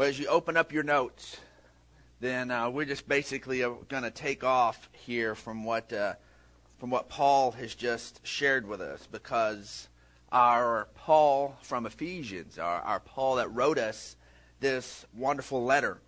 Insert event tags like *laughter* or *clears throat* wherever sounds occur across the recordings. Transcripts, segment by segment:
Well, as you open up your notes, then uh, we're just basically uh, going to take off here from what uh, from what Paul has just shared with us, because our Paul from Ephesians, our, our Paul that wrote us this wonderful letter,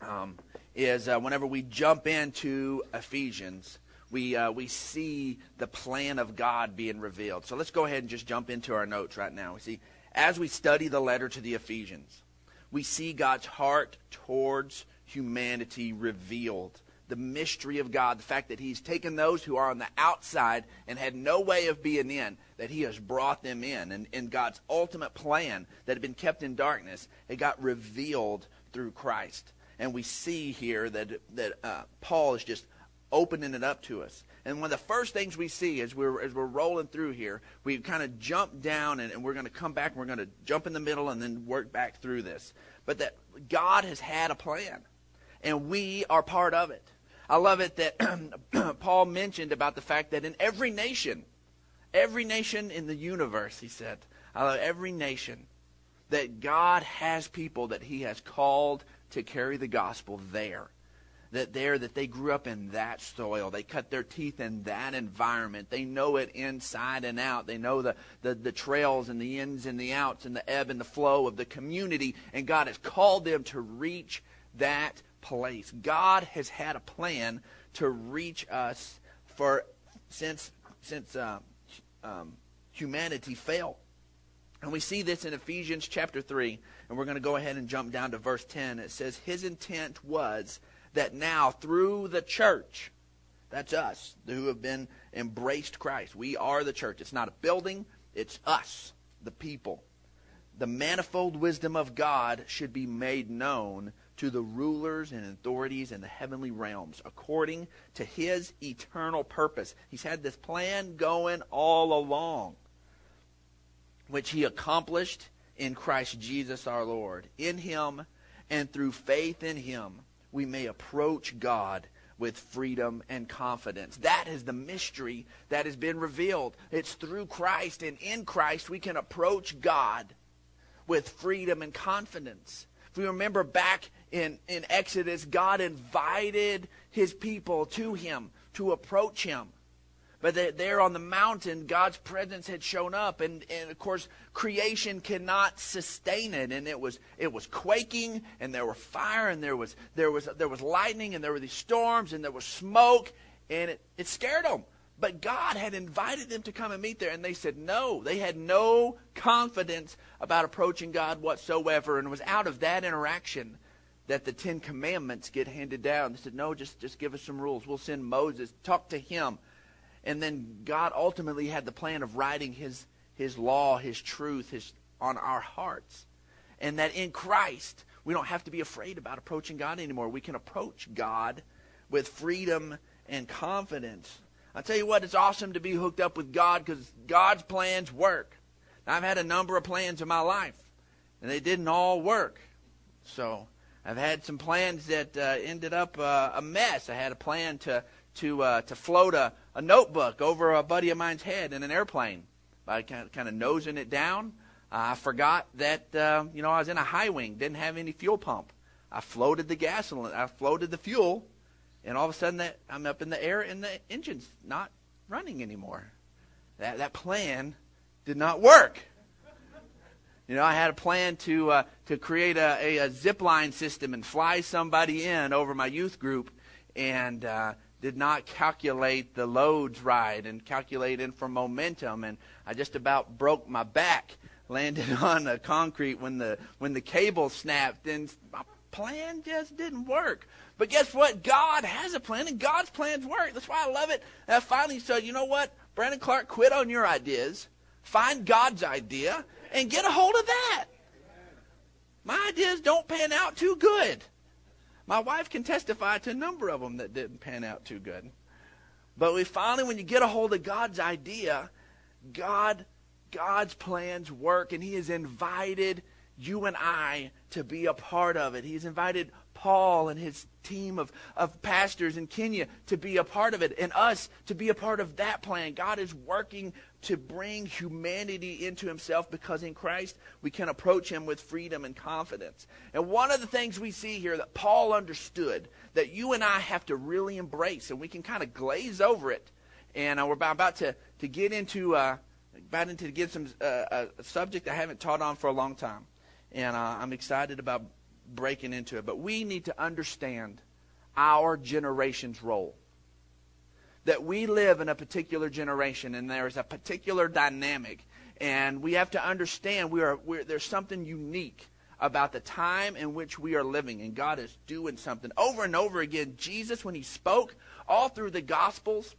um, is uh, whenever we jump into Ephesians, we uh, we see the plan of God being revealed. So let's go ahead and just jump into our notes right now. We see as we study the letter to the Ephesians we see God's heart towards humanity revealed. The mystery of God, the fact that He's taken those who are on the outside and had no way of being in, that He has brought them in. And, and God's ultimate plan that had been kept in darkness, it got revealed through Christ. And we see here that, that uh, Paul is just opening it up to us. And one of the first things we see as we're, as we're rolling through here, we kind of jump down and, and we're going to come back and we're going to jump in the middle and then work back through this. But that God has had a plan, and we are part of it. I love it that *clears throat* Paul mentioned about the fact that in every nation, every nation in the universe, he said, I love every nation, that God has people that he has called to carry the gospel there that there that they grew up in that soil. They cut their teeth in that environment. They know it inside and out. They know the, the, the trails and the ins and the outs and the ebb and the flow of the community and god has called them to reach that place. God has had a plan to reach us for since since uh, um, humanity fell. And we see this in ephesians chapter 3 and we're going to go ahead and jump down to verse 10 it says his intent was that now through the church, that's us who have been embraced Christ. We are the church. It's not a building, it's us, the people. The manifold wisdom of God should be made known to the rulers and authorities in the heavenly realms according to his eternal purpose. He's had this plan going all along, which he accomplished in Christ Jesus our Lord. In him and through faith in him we may approach God with freedom and confidence. That is the mystery that has been revealed. It's through Christ, and in Christ we can approach God with freedom and confidence. If we remember back in, in Exodus, God invited his people to him to approach him. But there on the mountain, God's presence had shown up, and, and of course, creation cannot sustain it. And it was it was quaking, and there were fire, and there was there was there was lightning, and there were these storms, and there was smoke, and it, it scared them. But God had invited them to come and meet there, and they said no. They had no confidence about approaching God whatsoever, and it was out of that interaction that the Ten Commandments get handed down. They said, no, just just give us some rules. We'll send Moses, talk to him and then God ultimately had the plan of writing his, his law, his truth, his, on our hearts. And that in Christ, we don't have to be afraid about approaching God anymore. We can approach God with freedom and confidence. I tell you what, it's awesome to be hooked up with God because God's plans work. I've had a number of plans in my life, and they didn't all work. So I've had some plans that uh, ended up uh, a mess. I had a plan to to uh, to float a, a notebook over a buddy of mine's head in an airplane by kind of, kind of nosing it down. Uh, I forgot that uh, you know I was in a high wing, didn't have any fuel pump. I floated the gasoline, I floated the fuel, and all of a sudden that I'm up in the air and the engine's not running anymore. That that plan did not work. You know, I had a plan to uh, to create a, a, a zip line system and fly somebody in over my youth group, and uh, did not calculate the loads right and calculate in for momentum and I just about broke my back landed *laughs* on the concrete when the when the cable snapped and my plan just didn't work. But guess what? God has a plan and God's plans work. That's why I love it. And I finally said, you know what? Brandon Clark, quit on your ideas. Find God's idea and get a hold of that. My ideas don't pan out too good. My wife can testify to a number of them that didn't pan out too good. But we finally, when you get a hold of God's idea, God, God's plans work, and He has invited you and I to be a part of it. He's invited Paul and his team of, of pastors in Kenya to be a part of it and us to be a part of that plan. God is working to bring humanity into himself because in Christ we can approach him with freedom and confidence. And one of the things we see here that Paul understood that you and I have to really embrace, and we can kind of glaze over it. And uh, we're about to, to get into uh, about into to get some uh, a subject I haven't taught on for a long time, and uh, I'm excited about breaking into it. But we need to understand our generation's role. That we live in a particular generation, and there is a particular dynamic, and we have to understand we are there's something unique about the time in which we are living, and God is doing something over and over again. Jesus, when He spoke all through the Gospels,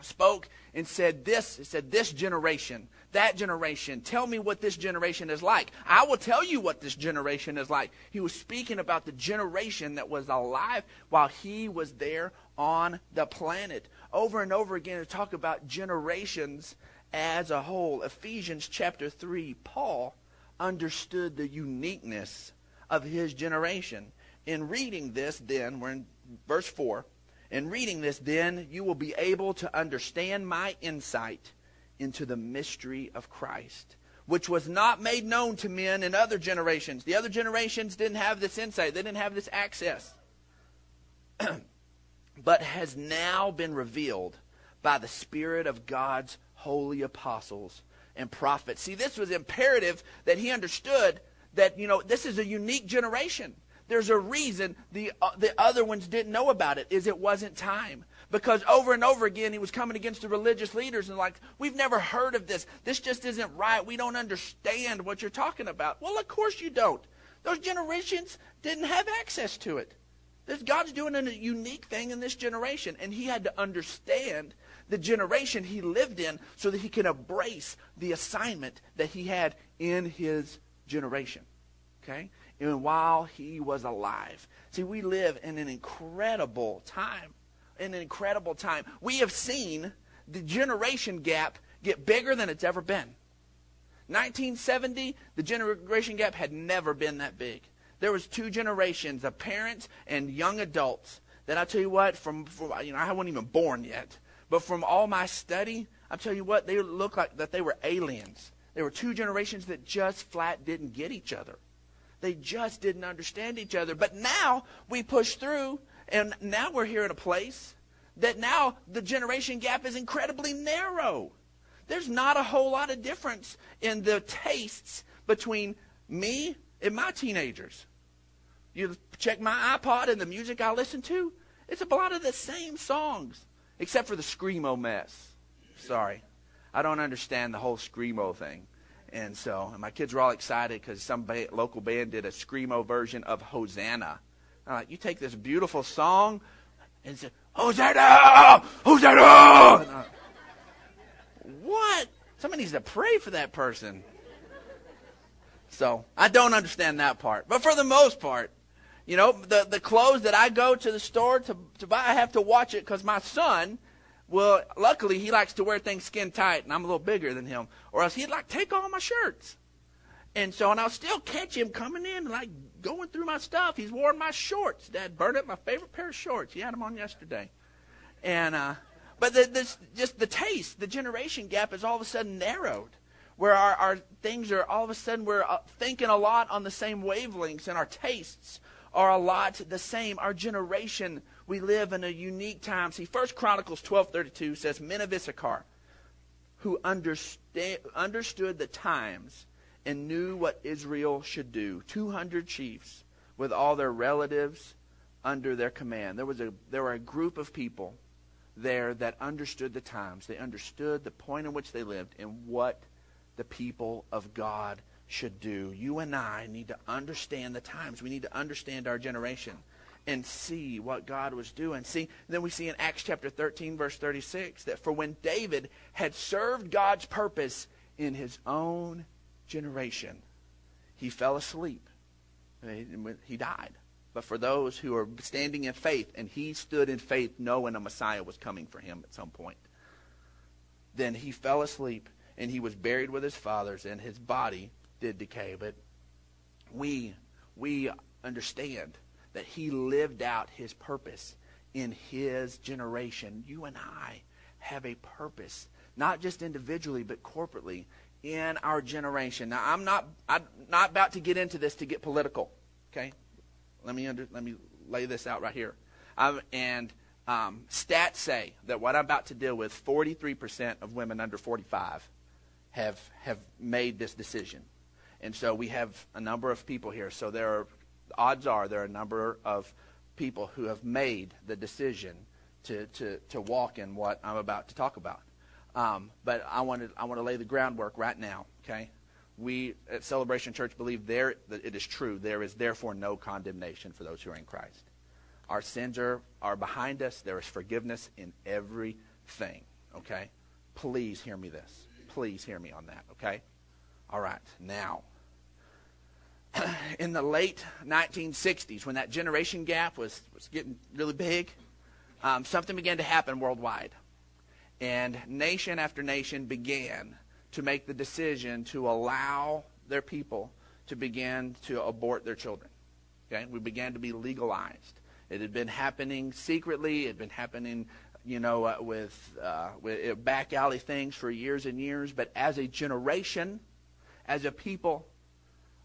spoke and said this said this generation that generation. Tell me what this generation is like. I will tell you what this generation is like. He was speaking about the generation that was alive while he was there on the planet. Over and over again to talk about generations as a whole. Ephesians chapter 3 paul understood the uniqueness of his generation. In reading this then we're in verse 4 in reading this, then, you will be able to understand my insight into the mystery of Christ, which was not made known to men in other generations. The other generations didn't have this insight, they didn't have this access, *clears throat* but has now been revealed by the Spirit of God's holy apostles and prophets. See, this was imperative that he understood that, you know, this is a unique generation there's a reason the, uh, the other ones didn't know about it is it wasn't time because over and over again he was coming against the religious leaders and like we've never heard of this. This just isn't right. We don't understand what you're talking about. Well of course you don't. Those generations didn't have access to it. This, god's doing a unique thing in this generation and he had to understand the generation he lived in so that he can embrace the assignment that he had in his generation okay? Even while he was alive. See, we live in an incredible time. An incredible time. We have seen the generation gap get bigger than it's ever been. 1970, the generation gap had never been that big. There was two generations of parents and young adults that I tell you what, from, from you know, I wasn't even born yet, but from all my study, I tell you what, they looked like that they were aliens. There were two generations that just flat didn't get each other. They just didn't understand each other. But now we push through, and now we're here in a place that now the generation gap is incredibly narrow. There's not a whole lot of difference in the tastes between me and my teenagers. You check my iPod and the music I listen to, it's a lot of the same songs, except for the Screamo mess. Sorry. I don't understand the whole Screamo thing. And so and my kids were all excited because some ba- local band did a screamo version of Hosanna. Like, you take this beautiful song and say, Hosanna! Hosanna! what? Somebody needs to pray for that person. So I don't understand that part. But for the most part, you know, the, the clothes that I go to the store to, to buy, I have to watch it because my son – well, luckily he likes to wear things skin tight, and I'm a little bigger than him. Or else he'd like take all my shirts. And so, and I'll still catch him coming in, like going through my stuff. He's worn my shorts. Dad burned up my favorite pair of shorts. He had them on yesterday. And, uh, but the, this, just the taste, the generation gap is all of a sudden narrowed. Where our, our things are all of a sudden we're uh, thinking a lot on the same wavelengths, and our tastes are a lot the same. Our generation we live in a unique time. See, First Chronicles 12:32 says, "Men of Issachar, who understand, understood the times and knew what Israel should do, 200 chiefs with all their relatives under their command." There was a there were a group of people there that understood the times. They understood the point in which they lived and what the people of God should do. You and I need to understand the times. We need to understand our generation and see what God was doing. See, then we see in Acts chapter 13, verse 36, that for when David had served God's purpose in his own generation, he fell asleep. and He died. But for those who are standing in faith, and he stood in faith knowing a Messiah was coming for him at some point, then he fell asleep and he was buried with his fathers, and his body did decay. But we, we understand that he lived out his purpose in his generation. You and I have a purpose, not just individually, but corporately in our generation. Now, I'm not, I'm not about to get into this to get political, okay? Let me, under, let me lay this out right here. And um, stats say that what I'm about to deal with, 43% of women under 45 have, have made this decision. And so we have a number of people here. So there are, odds are there are a number of people who have made the decision to, to, to walk in what I'm about to talk about. Um, but I want to I want to lay the groundwork right now. Okay, we at Celebration Church believe there that it is true. There is therefore no condemnation for those who are in Christ. Our sins are are behind us. There is forgiveness in everything. Okay, please hear me this. Please hear me on that. Okay, all right. Now, *clears throat* in the late 1960s, when that generation gap was was getting really big, um, something began to happen worldwide and nation after nation began to make the decision to allow their people to begin to abort their children. Okay? We began to be legalized. It had been happening secretly. It had been happening, you know, uh, with, uh, with uh, back alley things for years and years. But as a generation, as a people,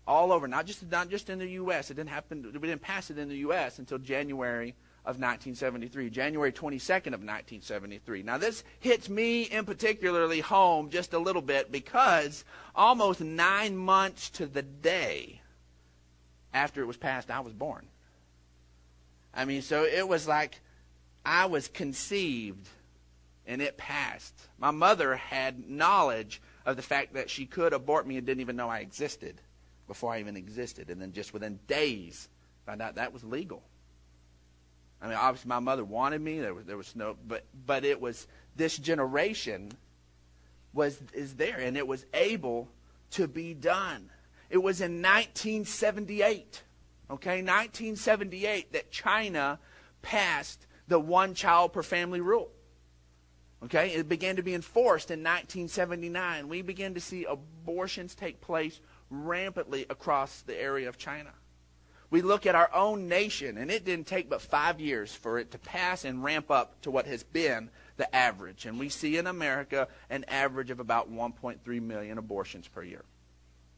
all over, not just not just in the U.S. It didn't happen. We didn't pass it in the U.S. until January of 1973, January 22nd of 1973. Now, this hits me in particularly home just a little bit because almost nine months to the day after it was passed, I was born. I mean, so it was like I was conceived and it passed. My mother had knowledge of the fact that she could abort me and didn't even know I existed before I even existed. And then just within days, found out that was legal. I mean, obviously, my mother wanted me. There was there was no, but but it was this generation was is there, and it was able to be done. It was in 1978, okay, 1978 that China passed the one child per family rule. Okay, it began to be enforced in 1979. We began to see abortions take place rampantly across the area of China we look at our own nation, and it didn't take but five years for it to pass and ramp up to what has been the average. And we see in America an average of about 1.3 million abortions per year.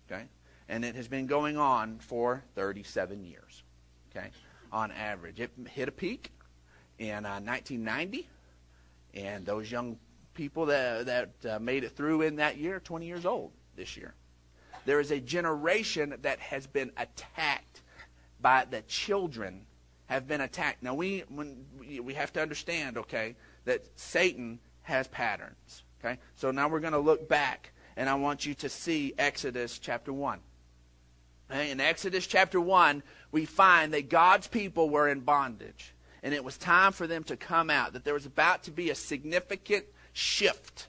Okay? And it has been going on for 37 years. Okay? On average. It hit a peak in uh, 1990, and those young people that, that uh, made it through in that year, 20 years old this year. There is a generation that has been attacked by the children have been attacked. Now we when we have to understand, okay, that Satan has patterns. Okay? So now we're going to look back and I want you to see Exodus chapter 1. Okay? In Exodus chapter 1, we find that God's people were in bondage and it was time for them to come out, that there was about to be a significant shift.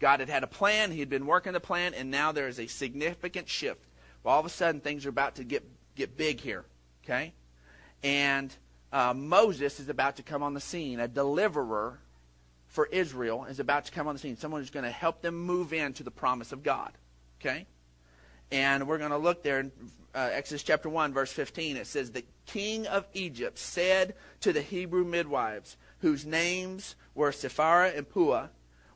God had had a plan, he had been working the plan, and now there is a significant shift. Well, all of a sudden, things are about to get, get big here. Okay? And uh, Moses is about to come on the scene. A deliverer for Israel is about to come on the scene. Someone who's going to help them move into the promise of God. Okay? And we're going to look there in uh, Exodus chapter 1, verse 15. It says, The king of Egypt said to the Hebrew midwives, whose names were Shiphrah and Puah,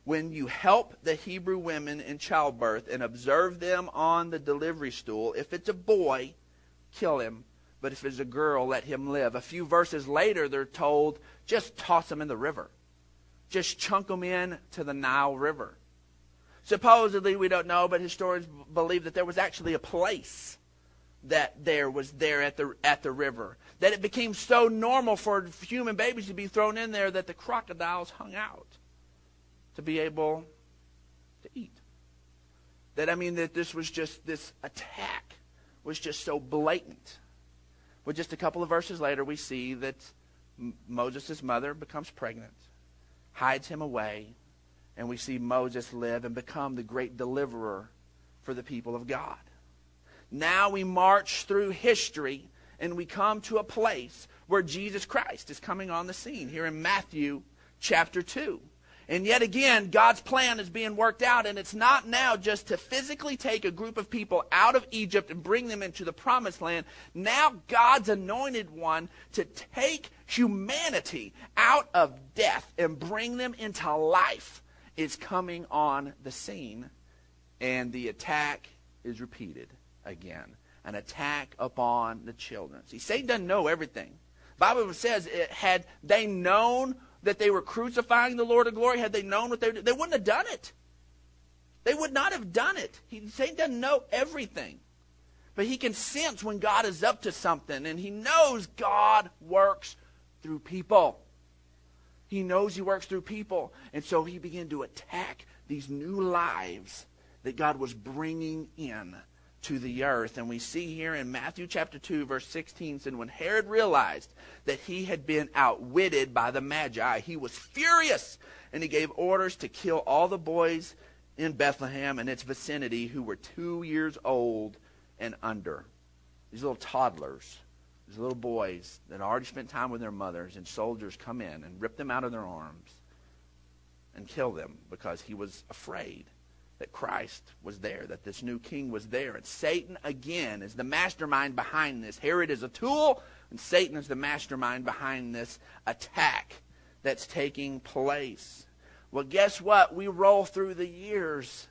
when you help the Hebrew women in childbirth and observe them on the delivery stool, if it's a boy, kill him but if it's a girl, let him live. A few verses later, they're told, just toss him in the river. Just chunk him in to the Nile River. Supposedly, we don't know, but historians believe that there was actually a place that there was there at the at the river. That it became so normal for human babies to be thrown in there that the crocodiles hung out to be able to eat. That I mean that this was just this attack was just so blatant. Well, just a couple of verses later, we see that Moses' mother becomes pregnant, hides him away, and we see Moses live and become the great deliverer for the people of God. Now we march through history and we come to a place where Jesus Christ is coming on the scene here in Matthew chapter 2. And yet again, God's plan is being worked out, and it's not now just to physically take a group of people out of Egypt and bring them into the promised land. Now, God's anointed one to take humanity out of death and bring them into life is coming on the scene, and the attack is repeated again. An attack upon the children. See, Satan doesn't know everything. The Bible says, it, had they known that they were crucifying the Lord of glory, had they known what they were they wouldn't have done it. They would not have done it. He, doesn't know everything. But he can sense when God is up to something, and he knows God works through people. He knows he works through people. And so he began to attack these new lives that God was bringing in to the earth. And we see here in Matthew chapter 2, verse 16, said, When Herod realized that he had been outwitted by the Magi, he was furious, and he gave orders to kill all the boys in Bethlehem and its vicinity who were two years old and under. These little toddlers, these little boys that already spent time with their mothers, and soldiers come in and rip them out of their arms and kill them because he was afraid that Christ was there, that this new king was there. And Satan, again, is the mastermind behind this. Herod is a tool, and Satan is the mastermind behind this attack that's taking place. Well, guess what? We roll through the years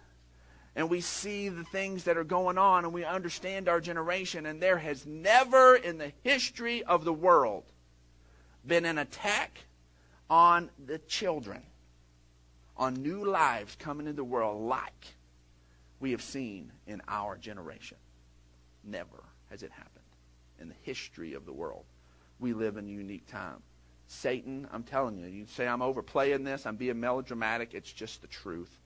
and we see the things that are going on and we understand our generation, and there has never in the history of the world been an attack on the children on new lives coming into the world like we have seen in our generation. Never has it happened in the history of the world. We live in a unique time. Satan, I'm telling you, you say I'm overplaying this, I'm being melodramatic. It's just the truth.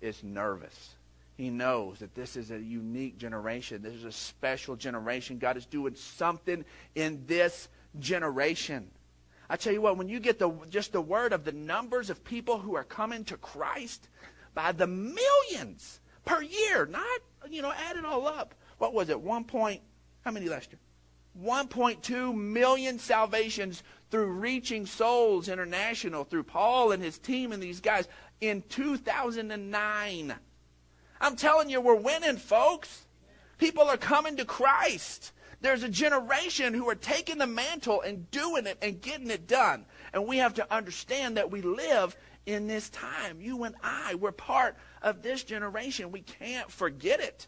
Is nervous. He knows that this is a unique generation. This is a special generation. God is doing something in this generation. I tell you what, when you get the just the word of the numbers of people who are coming to Christ by the millions per year, not you know, add it all up. What was it? One point how many last year? 1.2 million salvations through Reaching Souls International, through Paul and his team and these guys in 2009. I'm telling you, we're winning, folks. People are coming to Christ. There's a generation who are taking the mantle and doing it and getting it done. And we have to understand that we live in this time. You and I, we're part of this generation. We can't forget it.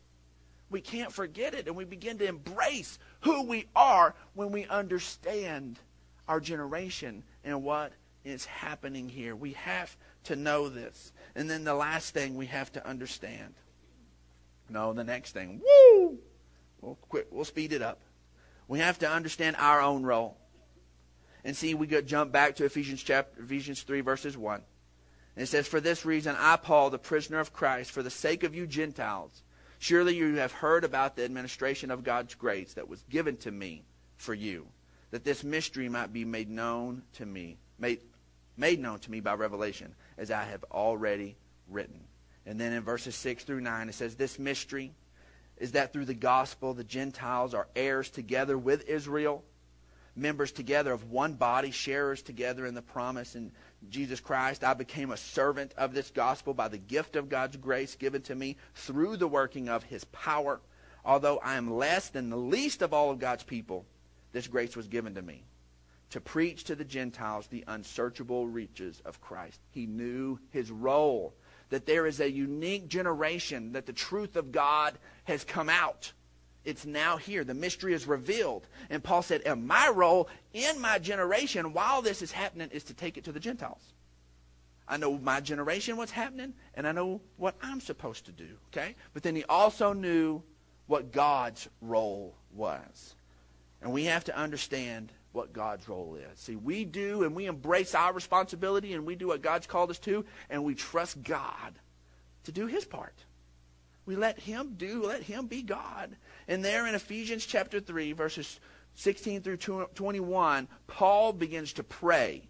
We can't forget it. And we begin to embrace who we are when we understand our generation and what is happening here. We have to know this. And then the last thing we have to understand. No, the next thing. Woo! We'll quit. We'll speed it up. We have to understand our own role. And see, we could jump back to Ephesians chapter Ephesians 3 verses 1. And it says, For this reason I, Paul, the prisoner of Christ, for the sake of you Gentiles, surely you have heard about the administration of God's grace that was given to me for you, that this mystery might be made known to me, made, made known to me by revelation, as I have already written. And then in verses 6 through 9, it says, This mystery is that through the gospel the Gentiles are heirs together with Israel, members together of one body, sharers together in the promise in Jesus Christ. I became a servant of this gospel by the gift of God's grace given to me through the working of his power. Although I am less than the least of all of God's people, this grace was given to me to preach to the Gentiles the unsearchable riches of Christ. He knew his role that there is a unique generation that the truth of God has come out. It's now here. The mystery is revealed. And Paul said, and my role in my generation while this is happening is to take it to the Gentiles. I know my generation what's happening, and I know what I'm supposed to do. Okay? But then he also knew what God's role was. And we have to understand what God's role is. See, we do and we embrace our responsibility and we do what God's called us to and we trust God to do his part. We let him do, let him be God. And there in Ephesians chapter 3, verses 16 through 21, Paul begins to pray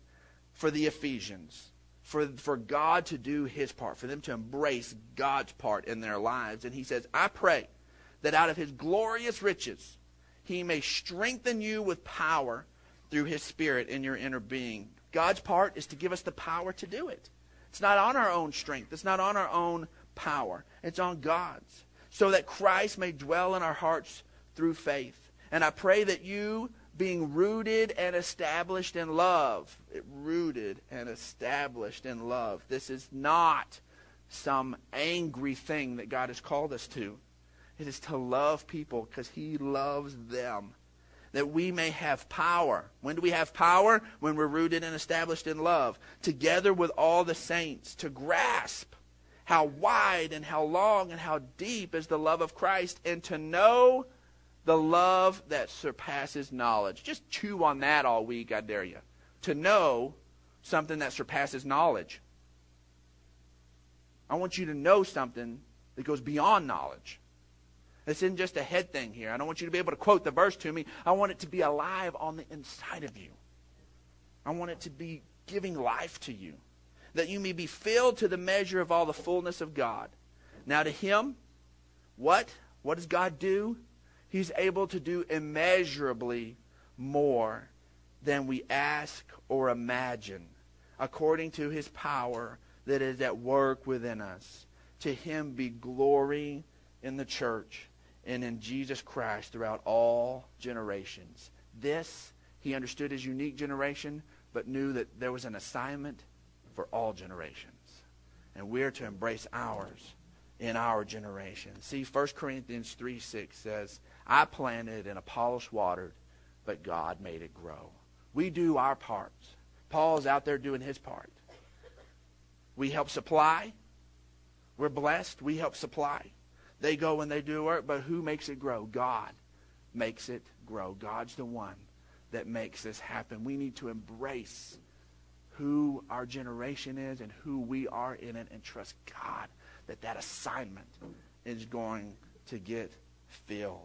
for the Ephesians, for, for God to do his part, for them to embrace God's part in their lives. And he says, I pray that out of his glorious riches he may strengthen you with power through his spirit in your inner being. God's part is to give us the power to do it. It's not on our own strength. It's not on our own power. It's on God's. So that Christ may dwell in our hearts through faith. And I pray that you, being rooted and established in love, rooted and established in love. This is not some angry thing that God has called us to. It is to love people because He loves them. That we may have power. When do we have power? When we're rooted and established in love. Together with all the saints to grasp how wide and how long and how deep is the love of Christ and to know the love that surpasses knowledge. Just chew on that all week, I dare you. To know something that surpasses knowledge. I want you to know something that goes beyond knowledge. This isn't just a head thing here. I don't want you to be able to quote the verse to me. I want it to be alive on the inside of you. I want it to be giving life to you, that you may be filled to the measure of all the fullness of God. Now, to Him, what? What does God do? He's able to do immeasurably more than we ask or imagine, according to His power that is at work within us. To Him be glory in the church and in Jesus Christ throughout all generations. This, he understood his unique generation, but knew that there was an assignment for all generations. And we're to embrace ours in our generation. See, 1 Corinthians 3 6 says, I planted and Apollos watered, but God made it grow. We do our parts. Paul's out there doing his part. We help supply. We're blessed. We help supply. They go and they do work, but who makes it grow? God makes it grow. God's the one that makes this happen. We need to embrace who our generation is and who we are in it and trust God that that assignment is going to get filled.